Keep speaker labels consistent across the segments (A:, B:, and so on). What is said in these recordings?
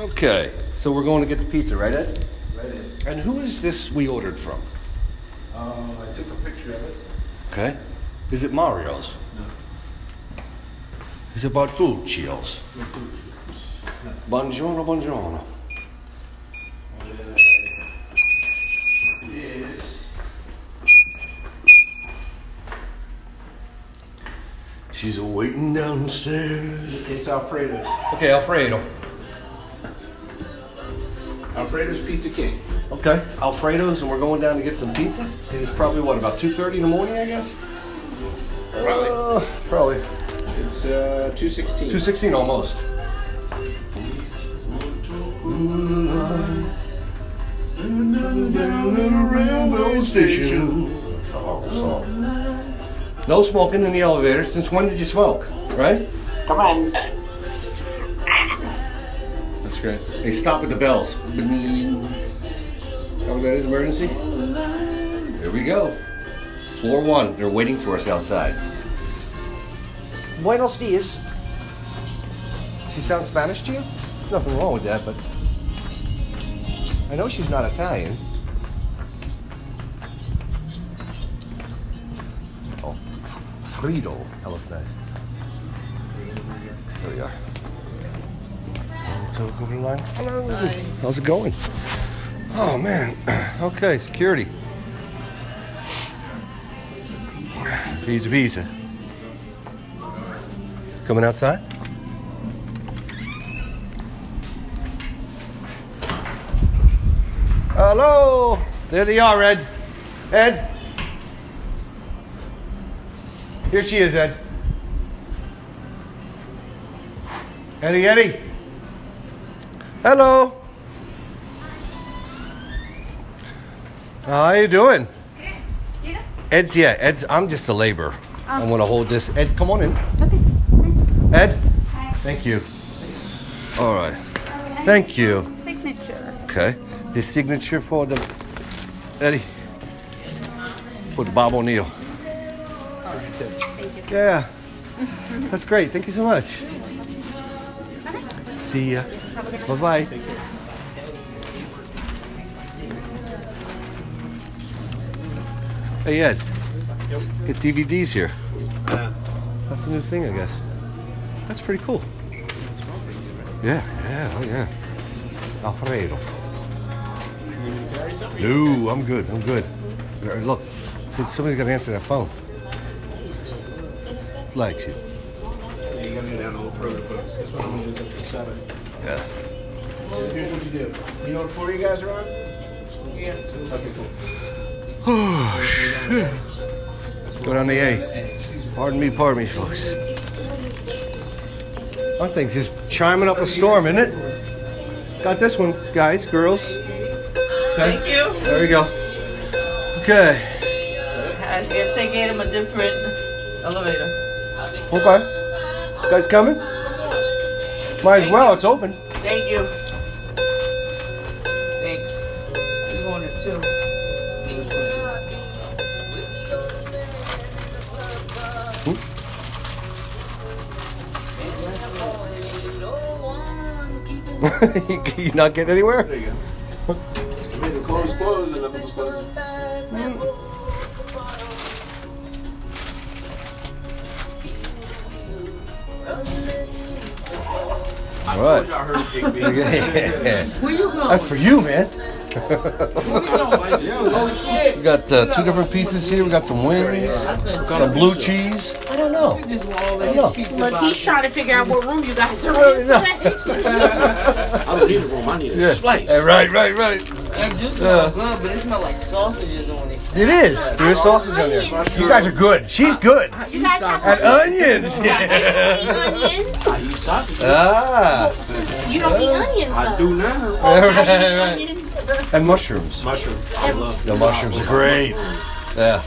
A: Okay, so we're going to get the pizza, right, Ed?
B: Right in.
A: And who is this we ordered from?
B: Um, I took a picture of it.
A: Okay. Is it Mario's?
B: No.
A: Is it Bartuccio's?
B: No.
A: Buongiorno, buongiorno.
B: It is.
A: She's waiting downstairs.
B: It's Alfredo's.
A: Okay, Alfredo.
B: Alfredo's Pizza King.
A: Okay, Alfredo's, and we're going down to get some pizza. It is probably what about two thirty in the morning, I guess.
B: Probably.
A: Uh, probably
B: It's uh, 216.
A: two sixteen almost. railroad station. It's a horrible song. No smoking in the elevator. Since when did you smoke? Right?
B: Come on.
A: That's great. Hey, stop at the bells. What oh, that is, emergency? Here we go. Floor one. They're waiting for us outside. Buenos dias. Does She sound Spanish to you? There's nothing wrong with that, but I know she's not Italian. Oh, Frido. That looks nice. There we are. So go to the line. Hello. How's it going? Oh man. Okay, security. Pizza, pizza. Coming outside? Hello. There they are, Ed. Ed. Here she is, Ed. Eddie, Eddie. Hello. How you doing? Ed's yeah. Ed's. I'm just a laborer. I'm gonna hold this. Ed, come on in.
C: Okay.
A: Ed. Thank you. All right. Thank you.
C: Signature.
A: Okay. The signature for the Eddie. For the Bob O'Neill. Yeah. That's great. Thank you so much. See ya. Bye bye. Hey Ed. Get DVDs here. That's a new thing, I guess. That's pretty cool. Yeah, yeah, oh yeah. Alfredo. No, I'm good. I'm good. Uh, Look, somebody's got to answer that phone. Flagship.
B: Yeah, you gotta go down a little further, folks. This one only goes up to 7.
A: Yeah.
B: Here's what you do. You know what floor you guys are on? Yeah. Okay, cool. Oh, shit.
A: Go down the A. Pardon me, pardon me, folks. That thing's just chiming up a storm, isn't it? Got this one, guys, girls. Okay.
D: Thank you.
A: There we go. Okay.
D: I guess they gave him a different elevator.
A: Okay. You guys coming? Might as well. It's open.
D: Thank you. Thanks. I'm going to two.
A: you not getting anywhere?
B: There you go. I made the close close and nothing was closing.
A: All right.
B: I heard Jake B.
A: Yeah.
D: Where you going?
A: That's for you, man. We got uh, two different pizzas here. We got some wings, got some blue cheese. I don't know.
D: You just want all
A: I know.
D: of his pizza
E: Look, he's trying to figure out what room you guys are in.
F: I don't need a room. I need a
A: Yeah.
F: slice.
A: Hey, right, right, right.
D: That juice
A: Yeah.
D: smell good, but it smell like sausages on it.
A: It is. There is sausage on there. You guys are good. She's good.
E: You guys have
A: And onions.
E: onions?
F: I eat sausage.
A: ah.
E: You don't eat onions,
F: I do now.
E: Oh,
A: Right, right. And mushrooms.
F: Mushrooms. I love
A: The mushrooms are great. Yeah.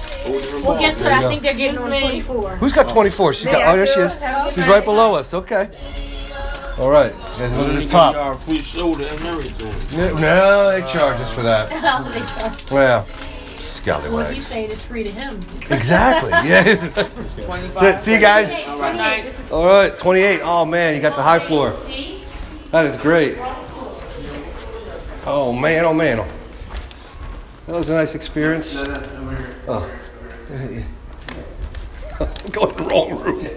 E: Well, guess what? I think they're getting on 24.
A: Who's got 24? She got. Oh, there she is. She's right below us. Okay. All right. You guys go to the top.
F: Our free soda and everything.
A: No, no, they charge us for that.
E: They charge.
A: Well,
E: Well, he's
A: scallywags.
E: saying it's free to him.
A: Exactly. Yeah.
D: 25.
A: See you guys.
D: All right.
A: All right. 28. Oh man, you got the high floor.
E: see?
A: That is great. Oh man, oh man. That was a nice experience.
B: No, no, over here.
A: Oh. I'm going to the wrong room.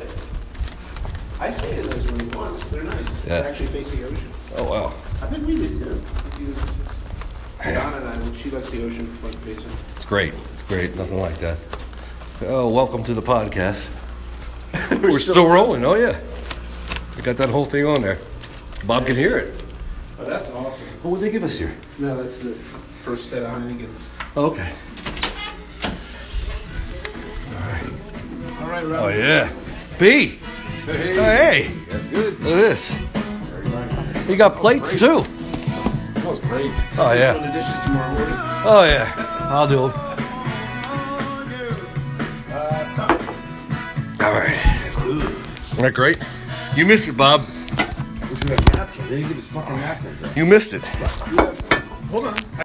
B: I stayed in those rooms once. They're nice.
A: Yeah.
B: They're actually facing the ocean.
A: Oh wow.
B: I think we did too. I think you- Donna and I, she likes the ocean front facing.
A: It's great. It's great. Nothing like that. Oh, welcome to the podcast. We're still rolling. Oh yeah. We got that whole thing on there. Bob can hear it.
B: Oh, that's awesome.
A: What would they give us here?
B: No, that's the first set of Heinekens.
A: Oh, okay.
B: All right,
A: Oh
B: Rob.
A: Oh, yeah. B. Hey. Oh, hey.
C: That's good.
A: Look at this.
C: Very nice.
A: You got plates too.
C: smells great.
A: Oh yeah.
B: the dishes tomorrow morning.
A: Oh yeah. I'll do them. All right. Isn't that great? You missed it, Bob.
C: Wish we had napkins. They didn't give us fucking napkins.
A: You missed it.
B: Hold on.